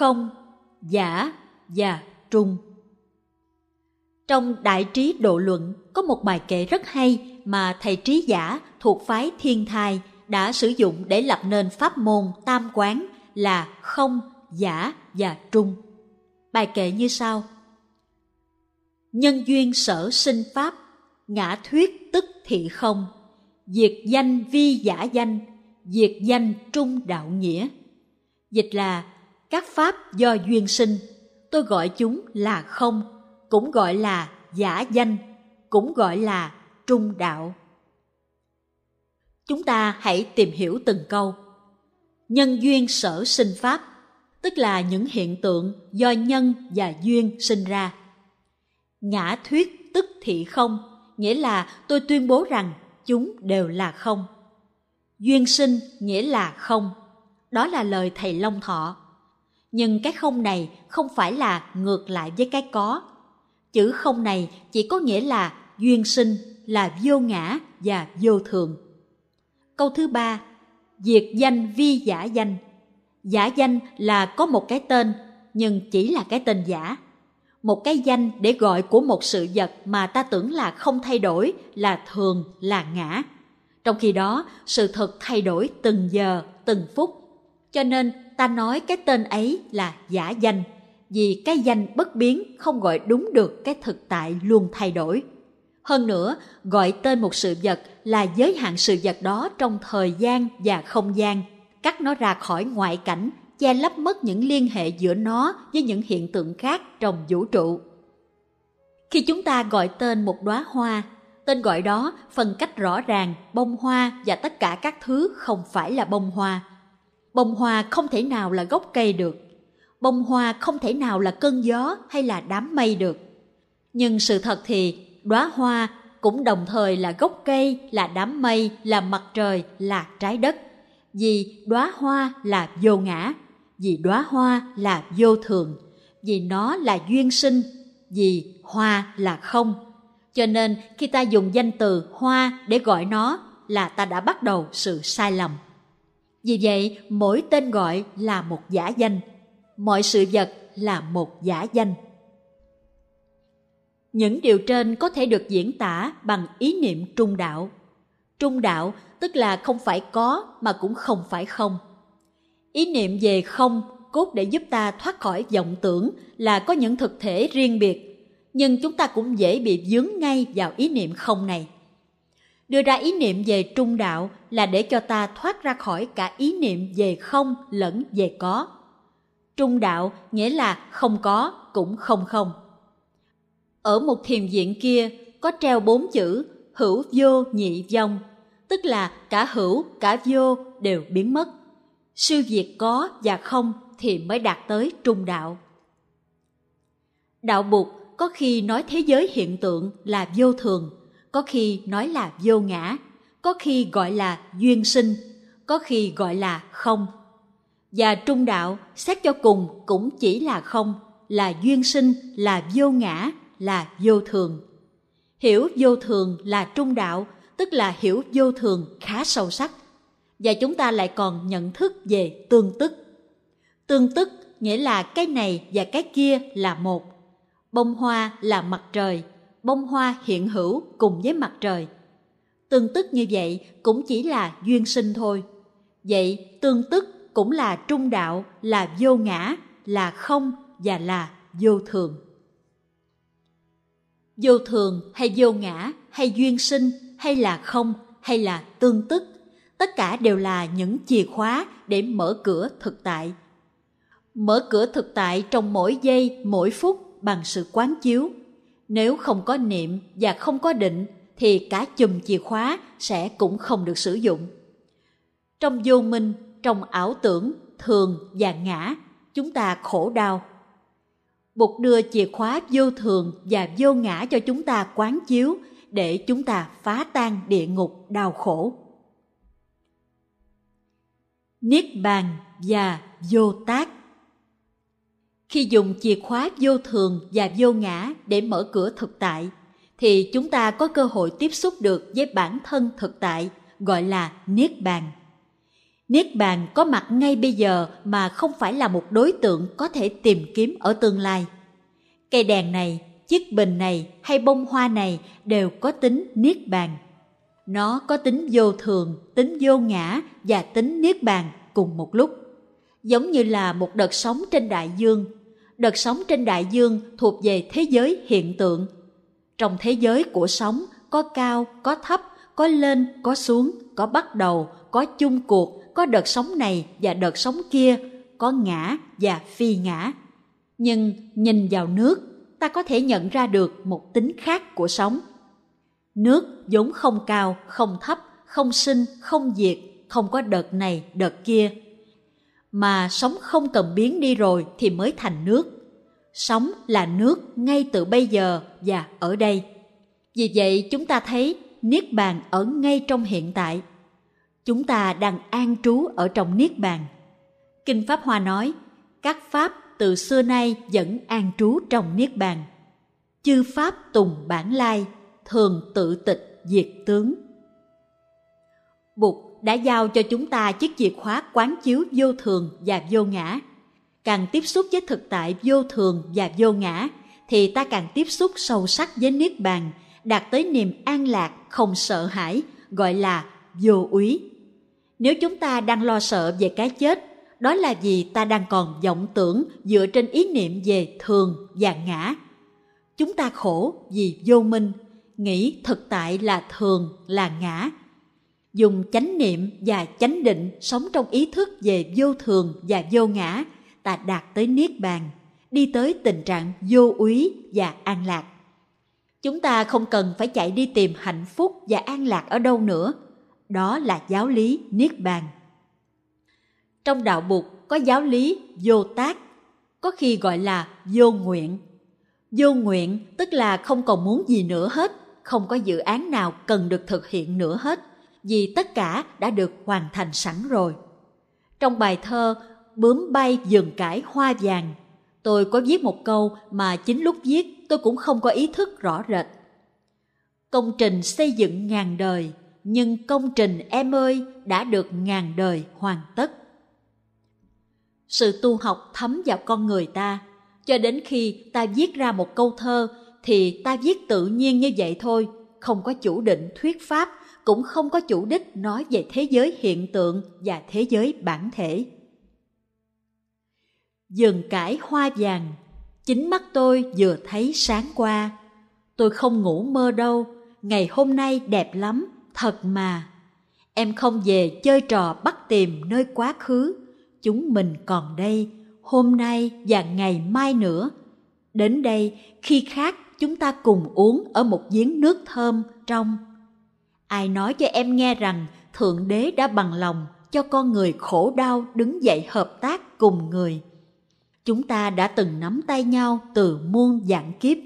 không, giả và trung. Trong Đại trí độ luận có một bài kệ rất hay mà thầy trí giả thuộc phái thiên thai đã sử dụng để lập nên pháp môn tam quán là không, giả và trung. Bài kệ như sau. Nhân duyên sở sinh pháp, ngã thuyết tức thị không, diệt danh vi giả danh, diệt danh trung đạo nghĩa. Dịch là các pháp do duyên sinh, tôi gọi chúng là không, cũng gọi là giả danh, cũng gọi là trung đạo. Chúng ta hãy tìm hiểu từng câu. Nhân duyên sở sinh pháp, tức là những hiện tượng do nhân và duyên sinh ra. Ngã thuyết tức thị không, nghĩa là tôi tuyên bố rằng chúng đều là không. Duyên sinh nghĩa là không, đó là lời thầy Long Thọ. Nhưng cái không này không phải là ngược lại với cái có. Chữ không này chỉ có nghĩa là duyên sinh, là vô ngã và vô thường. Câu thứ ba, diệt danh vi giả danh. Giả danh là có một cái tên, nhưng chỉ là cái tên giả. Một cái danh để gọi của một sự vật mà ta tưởng là không thay đổi, là thường, là ngã. Trong khi đó, sự thật thay đổi từng giờ, từng phút. Cho nên ta nói cái tên ấy là giả danh, vì cái danh bất biến không gọi đúng được cái thực tại luôn thay đổi. Hơn nữa, gọi tên một sự vật là giới hạn sự vật đó trong thời gian và không gian, cắt nó ra khỏi ngoại cảnh, che lấp mất những liên hệ giữa nó với những hiện tượng khác trong vũ trụ. Khi chúng ta gọi tên một đóa hoa, tên gọi đó phân cách rõ ràng bông hoa và tất cả các thứ không phải là bông hoa. Bông hoa không thể nào là gốc cây được. Bông hoa không thể nào là cơn gió hay là đám mây được. Nhưng sự thật thì đóa hoa cũng đồng thời là gốc cây, là đám mây, là mặt trời, là trái đất. Vì đóa hoa là vô ngã, vì đóa hoa là vô thường, vì nó là duyên sinh, vì hoa là không. Cho nên khi ta dùng danh từ hoa để gọi nó là ta đã bắt đầu sự sai lầm. Vì vậy, mỗi tên gọi là một giả danh, mọi sự vật là một giả danh. Những điều trên có thể được diễn tả bằng ý niệm trung đạo. Trung đạo tức là không phải có mà cũng không phải không. Ý niệm về không cốt để giúp ta thoát khỏi vọng tưởng là có những thực thể riêng biệt, nhưng chúng ta cũng dễ bị dướng ngay vào ý niệm không này. Đưa ra ý niệm về trung đạo là để cho ta thoát ra khỏi cả ý niệm về không lẫn về có. Trung đạo nghĩa là không có cũng không không. Ở một thiền viện kia có treo bốn chữ hữu vô nhị vong, tức là cả hữu cả vô đều biến mất. Sư việt có và không thì mới đạt tới trung đạo. Đạo Bụt có khi nói thế giới hiện tượng là vô thường, có khi nói là vô ngã, có khi gọi là duyên sinh, có khi gọi là không. Và trung đạo xét cho cùng cũng chỉ là không, là duyên sinh, là vô ngã, là vô thường. Hiểu vô thường là trung đạo, tức là hiểu vô thường khá sâu sắc. Và chúng ta lại còn nhận thức về tương tức. Tương tức nghĩa là cái này và cái kia là một. Bông hoa là mặt trời, bông hoa hiện hữu cùng với mặt trời. Tương tức như vậy cũng chỉ là duyên sinh thôi. Vậy tương tức cũng là trung đạo, là vô ngã, là không và là vô thường. Vô thường hay vô ngã hay duyên sinh hay là không hay là tương tức, tất cả đều là những chìa khóa để mở cửa thực tại. Mở cửa thực tại trong mỗi giây, mỗi phút bằng sự quán chiếu nếu không có niệm và không có định thì cả chùm chìa khóa sẽ cũng không được sử dụng. Trong vô minh, trong ảo tưởng, thường và ngã, chúng ta khổ đau. Bụt đưa chìa khóa vô thường và vô ngã cho chúng ta quán chiếu để chúng ta phá tan địa ngục đau khổ. Niết bàn và vô tác khi dùng chìa khóa vô thường và vô ngã để mở cửa thực tại, thì chúng ta có cơ hội tiếp xúc được với bản thân thực tại gọi là Niết Bàn. Niết bàn có mặt ngay bây giờ mà không phải là một đối tượng có thể tìm kiếm ở tương lai. Cây đèn này, chiếc bình này hay bông hoa này đều có tính niết bàn. Nó có tính vô thường, tính vô ngã và tính niết bàn cùng một lúc. Giống như là một đợt sóng trên đại dương. Đợt sóng trên đại dương thuộc về thế giới hiện tượng. Trong thế giới của sóng có cao, có thấp, có lên, có xuống, có bắt đầu, có chung cuộc, có đợt sóng này và đợt sóng kia, có ngã và phi ngã. Nhưng nhìn vào nước, ta có thể nhận ra được một tính khác của sóng. Nước vốn không cao, không thấp, không sinh, không diệt, không có đợt này, đợt kia. Mà sóng không cần biến đi rồi thì mới thành nước. Sóng là nước ngay từ bây giờ và ở đây. Vì vậy chúng ta thấy Niết Bàn ở ngay trong hiện tại. Chúng ta đang an trú ở trong Niết Bàn. Kinh Pháp Hoa nói, các Pháp từ xưa nay vẫn an trú trong Niết Bàn. Chư Pháp tùng bản lai, thường tự tịch diệt tướng. Bụt đã giao cho chúng ta chiếc chìa khóa quán chiếu vô thường và vô ngã. Càng tiếp xúc với thực tại vô thường và vô ngã, thì ta càng tiếp xúc sâu sắc với Niết Bàn, đạt tới niềm an lạc, không sợ hãi, gọi là vô úy. Nếu chúng ta đang lo sợ về cái chết, đó là vì ta đang còn vọng tưởng dựa trên ý niệm về thường và ngã. Chúng ta khổ vì vô minh, nghĩ thực tại là thường là ngã. Dùng chánh niệm và chánh định sống trong ý thức về vô thường và vô ngã, ta đạt tới niết bàn, đi tới tình trạng vô úy và an lạc. Chúng ta không cần phải chạy đi tìm hạnh phúc và an lạc ở đâu nữa. Đó là giáo lý niết bàn. Trong đạo Bụt có giáo lý vô tác, có khi gọi là vô nguyện. Vô nguyện tức là không còn muốn gì nữa hết, không có dự án nào cần được thực hiện nữa hết, vì tất cả đã được hoàn thành sẵn rồi. Trong bài thơ Bướm bay giường cải hoa vàng, tôi có viết một câu mà chính lúc viết tôi cũng không có ý thức rõ rệt. Công trình xây dựng ngàn đời, nhưng công trình em ơi đã được ngàn đời hoàn tất sự tu học thấm vào con người ta cho đến khi ta viết ra một câu thơ thì ta viết tự nhiên như vậy thôi không có chủ định thuyết pháp cũng không có chủ đích nói về thế giới hiện tượng và thế giới bản thể. Dừng cải hoa vàng, chính mắt tôi vừa thấy sáng qua. Tôi không ngủ mơ đâu, ngày hôm nay đẹp lắm, thật mà. Em không về chơi trò bắt tìm nơi quá khứ, chúng mình còn đây, hôm nay và ngày mai nữa. Đến đây, khi khát chúng ta cùng uống ở một giếng nước thơm trong ai nói cho em nghe rằng thượng đế đã bằng lòng cho con người khổ đau đứng dậy hợp tác cùng người. Chúng ta đã từng nắm tay nhau từ muôn dạng kiếp.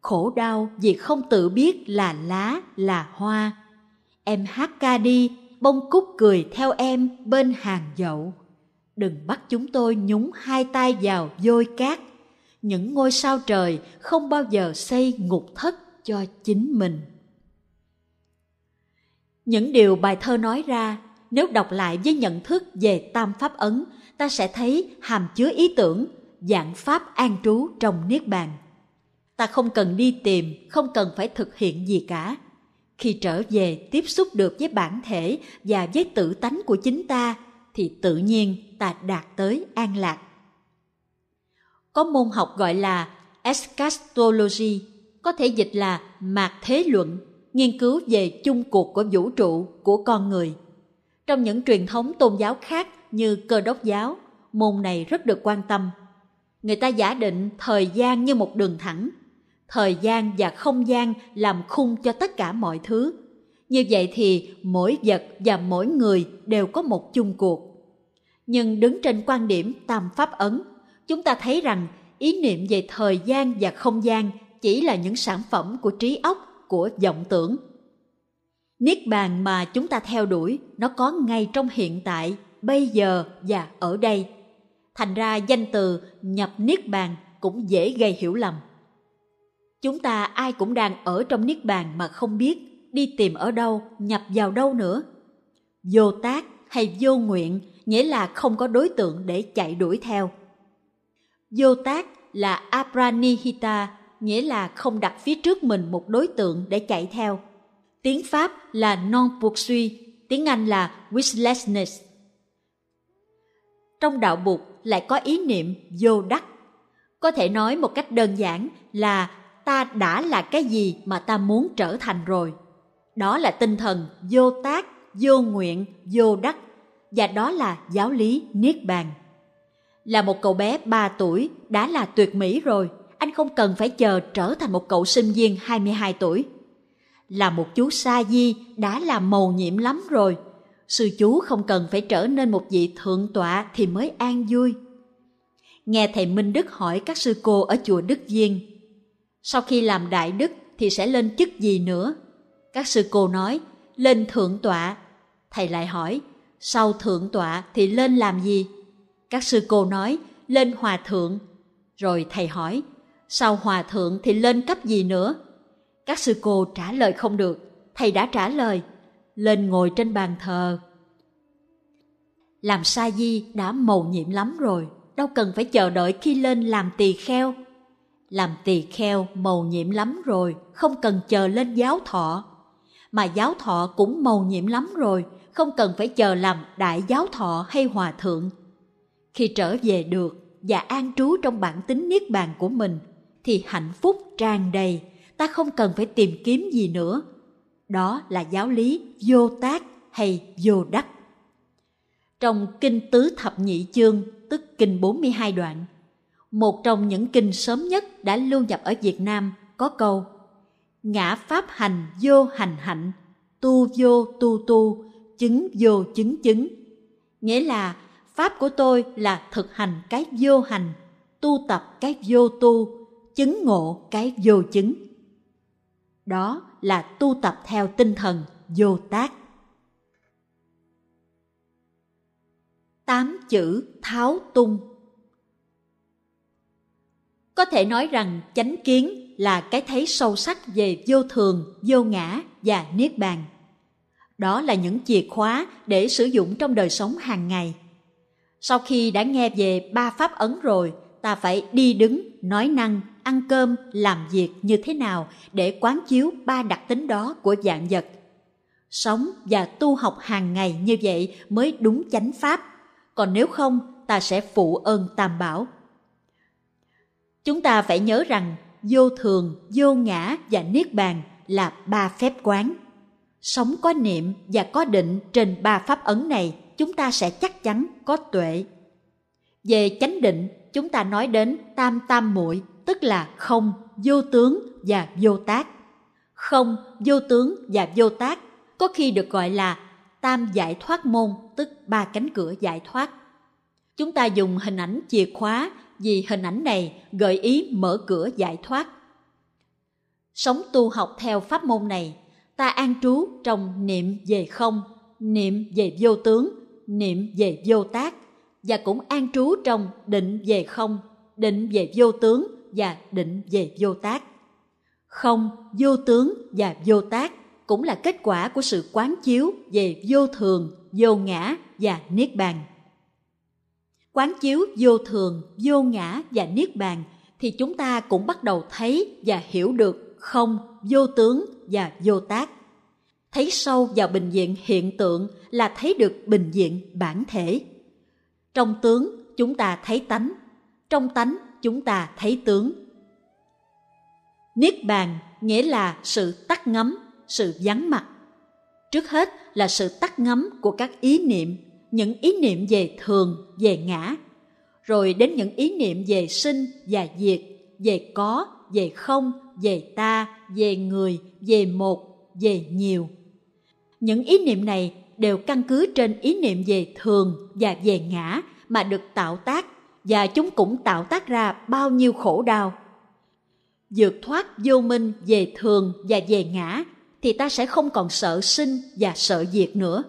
Khổ đau vì không tự biết là lá, là hoa. Em hát ca đi, bông cúc cười theo em bên hàng dậu. Đừng bắt chúng tôi nhúng hai tay vào vôi cát. Những ngôi sao trời không bao giờ xây ngục thất cho chính mình những điều bài thơ nói ra nếu đọc lại với nhận thức về tam pháp ấn ta sẽ thấy hàm chứa ý tưởng dạng pháp an trú trong niết bàn. Ta không cần đi tìm không cần phải thực hiện gì cả. Khi trở về tiếp xúc được với bản thể và với tự tánh của chính ta thì tự nhiên ta đạt tới an lạc. Có môn học gọi là eschatology, có thể dịch là mạt thế luận, nghiên cứu về chung cuộc của vũ trụ của con người. Trong những truyền thống tôn giáo khác như cơ đốc giáo, môn này rất được quan tâm. Người ta giả định thời gian như một đường thẳng, thời gian và không gian làm khung cho tất cả mọi thứ. Như vậy thì mỗi vật và mỗi người đều có một chung cuộc nhưng đứng trên quan điểm tam pháp ấn chúng ta thấy rằng ý niệm về thời gian và không gian chỉ là những sản phẩm của trí óc của vọng tưởng. Niết bàn mà chúng ta theo đuổi nó có ngay trong hiện tại bây giờ và ở đây. Thành ra danh từ nhập niết bàn cũng dễ gây hiểu lầm. Chúng ta ai cũng đang ở trong niết bàn mà không biết đi tìm ở đâu nhập vào đâu nữa. Vô tác hay vô nguyện nghĩa là không có đối tượng để chạy đuổi theo. Vô tác là apranihita, nghĩa là không đặt phía trước mình một đối tượng để chạy theo. Tiếng Pháp là non poursuit, tiếng Anh là wishlessness. Trong đạo Bụt lại có ý niệm vô đắc. Có thể nói một cách đơn giản là ta đã là cái gì mà ta muốn trở thành rồi. Đó là tinh thần vô tác, vô nguyện, vô đắc và đó là giáo lý Niết Bàn. Là một cậu bé 3 tuổi đã là tuyệt mỹ rồi, anh không cần phải chờ trở thành một cậu sinh viên 22 tuổi. Là một chú sa di đã là màu nhiệm lắm rồi, sư chú không cần phải trở nên một vị thượng tọa thì mới an vui. Nghe thầy Minh Đức hỏi các sư cô ở chùa Đức viên sau khi làm đại đức thì sẽ lên chức gì nữa? Các sư cô nói, lên thượng tọa. Thầy lại hỏi, sau thượng tọa thì lên làm gì? Các sư cô nói, lên hòa thượng. Rồi thầy hỏi, sau hòa thượng thì lên cấp gì nữa? Các sư cô trả lời không được, thầy đã trả lời, lên ngồi trên bàn thờ. Làm sa di đã mầu nhiệm lắm rồi, đâu cần phải chờ đợi khi lên làm tỳ kheo. Làm tỳ kheo mầu nhiệm lắm rồi, không cần chờ lên giáo thọ. Mà giáo thọ cũng mầu nhiệm lắm rồi, không cần phải chờ làm đại giáo thọ hay hòa thượng. Khi trở về được và an trú trong bản tính niết bàn của mình, thì hạnh phúc tràn đầy, ta không cần phải tìm kiếm gì nữa. Đó là giáo lý vô tác hay vô đắc. Trong Kinh Tứ Thập Nhị Chương, tức Kinh 42 đoạn, một trong những kinh sớm nhất đã lưu nhập ở Việt Nam có câu Ngã Pháp hành vô hành hạnh, tu vô tu tu, chứng vô chứng chứng. Nghĩa là Pháp của tôi là thực hành cái vô hành, tu tập cái vô tu, chứng ngộ cái vô chứng. Đó là tu tập theo tinh thần vô tác. Tám chữ tháo tung Có thể nói rằng chánh kiến là cái thấy sâu sắc về vô thường, vô ngã và niết bàn. Đó là những chìa khóa để sử dụng trong đời sống hàng ngày. Sau khi đã nghe về ba pháp ấn rồi, ta phải đi đứng, nói năng, ăn cơm, làm việc như thế nào để quán chiếu ba đặc tính đó của dạng vật. Sống và tu học hàng ngày như vậy mới đúng chánh pháp, còn nếu không ta sẽ phụ ơn tam bảo. Chúng ta phải nhớ rằng vô thường, vô ngã và niết bàn là ba phép quán. Sống có niệm và có định trên ba pháp ấn này chúng ta sẽ chắc chắn có tuệ. Về chánh định, chúng ta nói đến tam tam muội tức là không, vô tướng và vô tác. Không, vô tướng và vô tác có khi được gọi là tam giải thoát môn, tức ba cánh cửa giải thoát. Chúng ta dùng hình ảnh chìa khóa vì hình ảnh này gợi ý mở cửa giải thoát. Sống tu học theo pháp môn này, ta an trú trong niệm về không, niệm về vô tướng, niệm về vô tác và cũng an trú trong định về không, định về vô tướng và định về vô tác. Không, vô tướng và vô tác cũng là kết quả của sự quán chiếu về vô thường, vô ngã và niết bàn. Quán chiếu vô thường, vô ngã và niết bàn thì chúng ta cũng bắt đầu thấy và hiểu được không, vô tướng và vô tác. Thấy sâu vào bình diện hiện tượng là thấy được bình diện bản thể. Trong tướng chúng ta thấy tánh, trong tánh chúng ta thấy tướng. Niết bàn nghĩa là sự tắt ngấm, sự vắng mặt. Trước hết là sự tắt ngấm của các ý niệm, những ý niệm về thường, về ngã, rồi đến những ý niệm về sinh và diệt, về có, về không, về ta, về người, về một, về nhiều. Những ý niệm này đều căn cứ trên ý niệm về thường và về ngã mà được tạo tác và chúng cũng tạo tác ra bao nhiêu khổ đau. Vượt thoát vô minh về thường và về ngã thì ta sẽ không còn sợ sinh và sợ diệt nữa.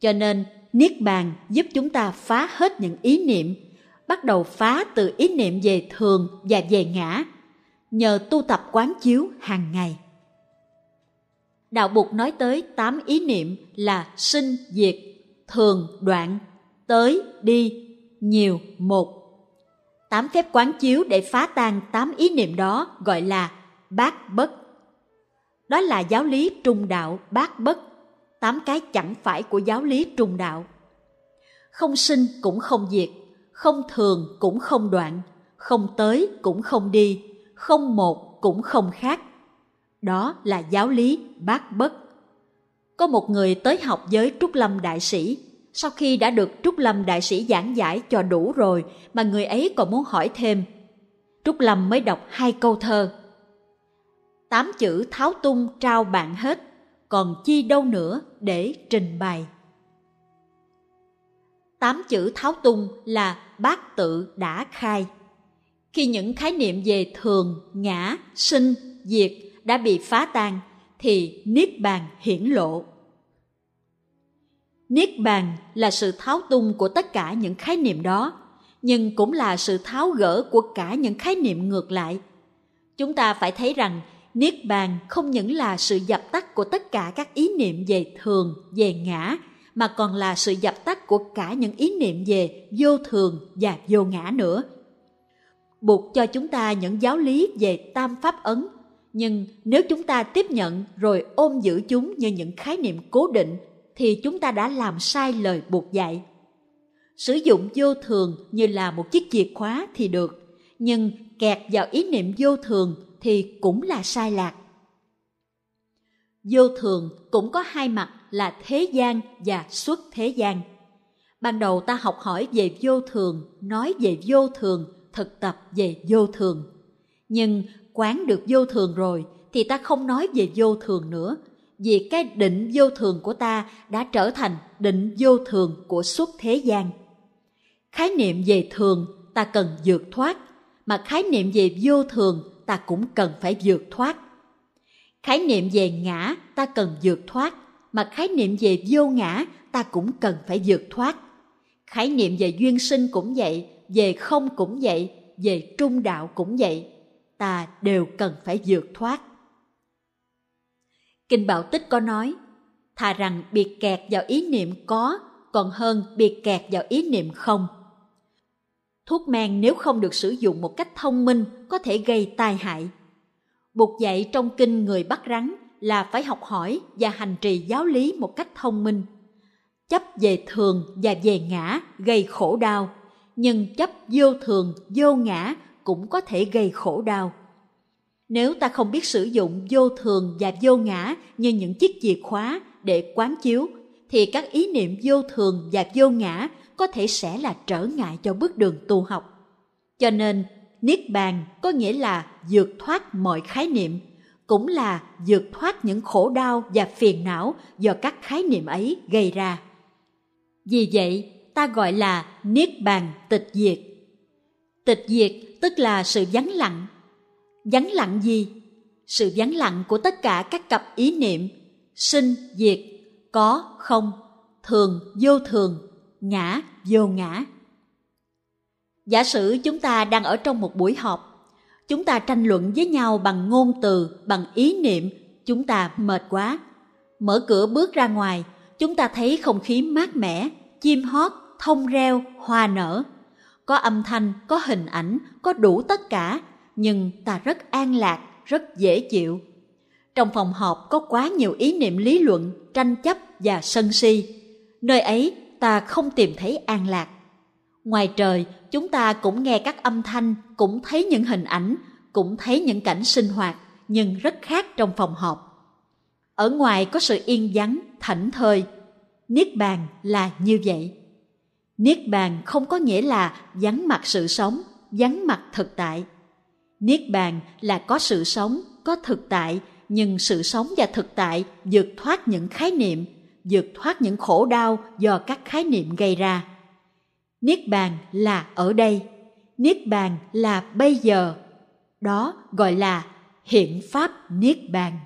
Cho nên Niết Bàn giúp chúng ta phá hết những ý niệm, bắt đầu phá từ ý niệm về thường và về ngã, nhờ tu tập quán chiếu hàng ngày. Đạo Bụt nói tới tám ý niệm là sinh, diệt, thường, đoạn, tới, đi, nhiều, một. Tám phép quán chiếu để phá tan tám ý niệm đó gọi là bát bất. Đó là giáo lý trung đạo bát bất, tám cái chẳng phải của giáo lý trung đạo. Không sinh cũng không diệt, không thường cũng không đoạn, không tới cũng không đi, không một cũng không khác. Đó là giáo lý bát bất. Có một người tới học với Trúc Lâm Đại Sĩ, sau khi đã được Trúc Lâm Đại Sĩ giảng giải cho đủ rồi mà người ấy còn muốn hỏi thêm. Trúc Lâm mới đọc hai câu thơ. Tám chữ tháo tung trao bạn hết, còn chi đâu nữa để trình bày. Tám chữ tháo tung là bát tự đã khai. Khi những khái niệm về thường, ngã, sinh, diệt đã bị phá tan, thì Niết Bàn hiển lộ. Niết Bàn là sự tháo tung của tất cả những khái niệm đó, nhưng cũng là sự tháo gỡ của cả những khái niệm ngược lại. Chúng ta phải thấy rằng Niết Bàn không những là sự dập tắt của tất cả các ý niệm về thường, về ngã, mà còn là sự dập tắt của cả những ý niệm về vô thường và vô ngã nữa. Buộc cho chúng ta những giáo lý về tam pháp ấn, nhưng nếu chúng ta tiếp nhận rồi ôm giữ chúng như những khái niệm cố định thì chúng ta đã làm sai lời buộc dạy. Sử dụng vô thường như là một chiếc chìa khóa thì được, nhưng kẹt vào ý niệm vô thường thì cũng là sai lạc. Vô thường cũng có hai mặt là thế gian và xuất thế gian. Ban đầu ta học hỏi về vô thường, nói về vô thường, thực tập về vô thường. Nhưng quán được vô thường rồi thì ta không nói về vô thường nữa, vì cái định vô thường của ta đã trở thành định vô thường của suốt thế gian. Khái niệm về thường ta cần vượt thoát, mà khái niệm về vô thường ta cũng cần phải vượt thoát. Khái niệm về ngã ta cần vượt thoát, mà khái niệm về vô ngã ta cũng cần phải vượt thoát. Khái niệm về duyên sinh cũng vậy, về không cũng vậy, về trung đạo cũng vậy. Ta đều cần phải vượt thoát. Kinh Bảo Tích có nói, thà rằng bị kẹt vào ý niệm có, còn hơn bị kẹt vào ý niệm không. Thuốc men nếu không được sử dụng một cách thông minh có thể gây tai hại. Buộc dạy trong kinh người bắt rắn là phải học hỏi và hành trì giáo lý một cách thông minh. Chấp về thường và về ngã gây khổ đau, nhưng chấp vô thường, vô ngã cũng có thể gây khổ đau. Nếu ta không biết sử dụng vô thường và vô ngã như những chiếc chìa khóa để quán chiếu, thì các ý niệm vô thường và vô ngã có thể sẽ là trở ngại cho bước đường tu học. Cho nên, Niết Bàn có nghĩa là vượt thoát mọi khái niệm, cũng là vượt thoát những khổ đau và phiền não do các khái niệm ấy gây ra. Vì vậy, ta gọi là Niết Bàn tịch diệt. Tịch diệt tức là sự vắng lặng. Vắng lặng gì? Sự vắng lặng của tất cả các cặp ý niệm, sinh, diệt, có, không, thường, vô thường, ngã, vô ngã. Giả sử chúng ta đang ở trong một buổi họp, chúng ta tranh luận với nhau bằng ngôn từ, bằng ý niệm, chúng ta mệt quá. Mở cửa bước ra ngoài, chúng ta thấy không khí mát mẻ, chim hót, thông reo, hoa nở có âm thanh có hình ảnh có đủ tất cả nhưng ta rất an lạc, rất dễ chịu. Trong phòng họp có quá nhiều ý niệm lý luận, tranh chấp và sân si. Nơi ấy ta không tìm thấy an lạc. Ngoài trời, chúng ta cũng nghe các âm thanh, cũng thấy những hình ảnh, cũng thấy những cảnh sinh hoạt, nhưng rất khác trong phòng họp. Ở ngoài có sự yên vắng, thảnh thơi. Niết bàn là như vậy. Niết bàn không có nghĩa là vắng mặt sự sống, vắng mặt thực tại Niết bàn là có sự sống, có thực tại, nhưng sự sống và thực tại vượt thoát những khái niệm, vượt thoát những khổ đau do các khái niệm gây ra. Niết bàn là ở đây, niết bàn là bây giờ. Đó gọi là hiện pháp niết bàn.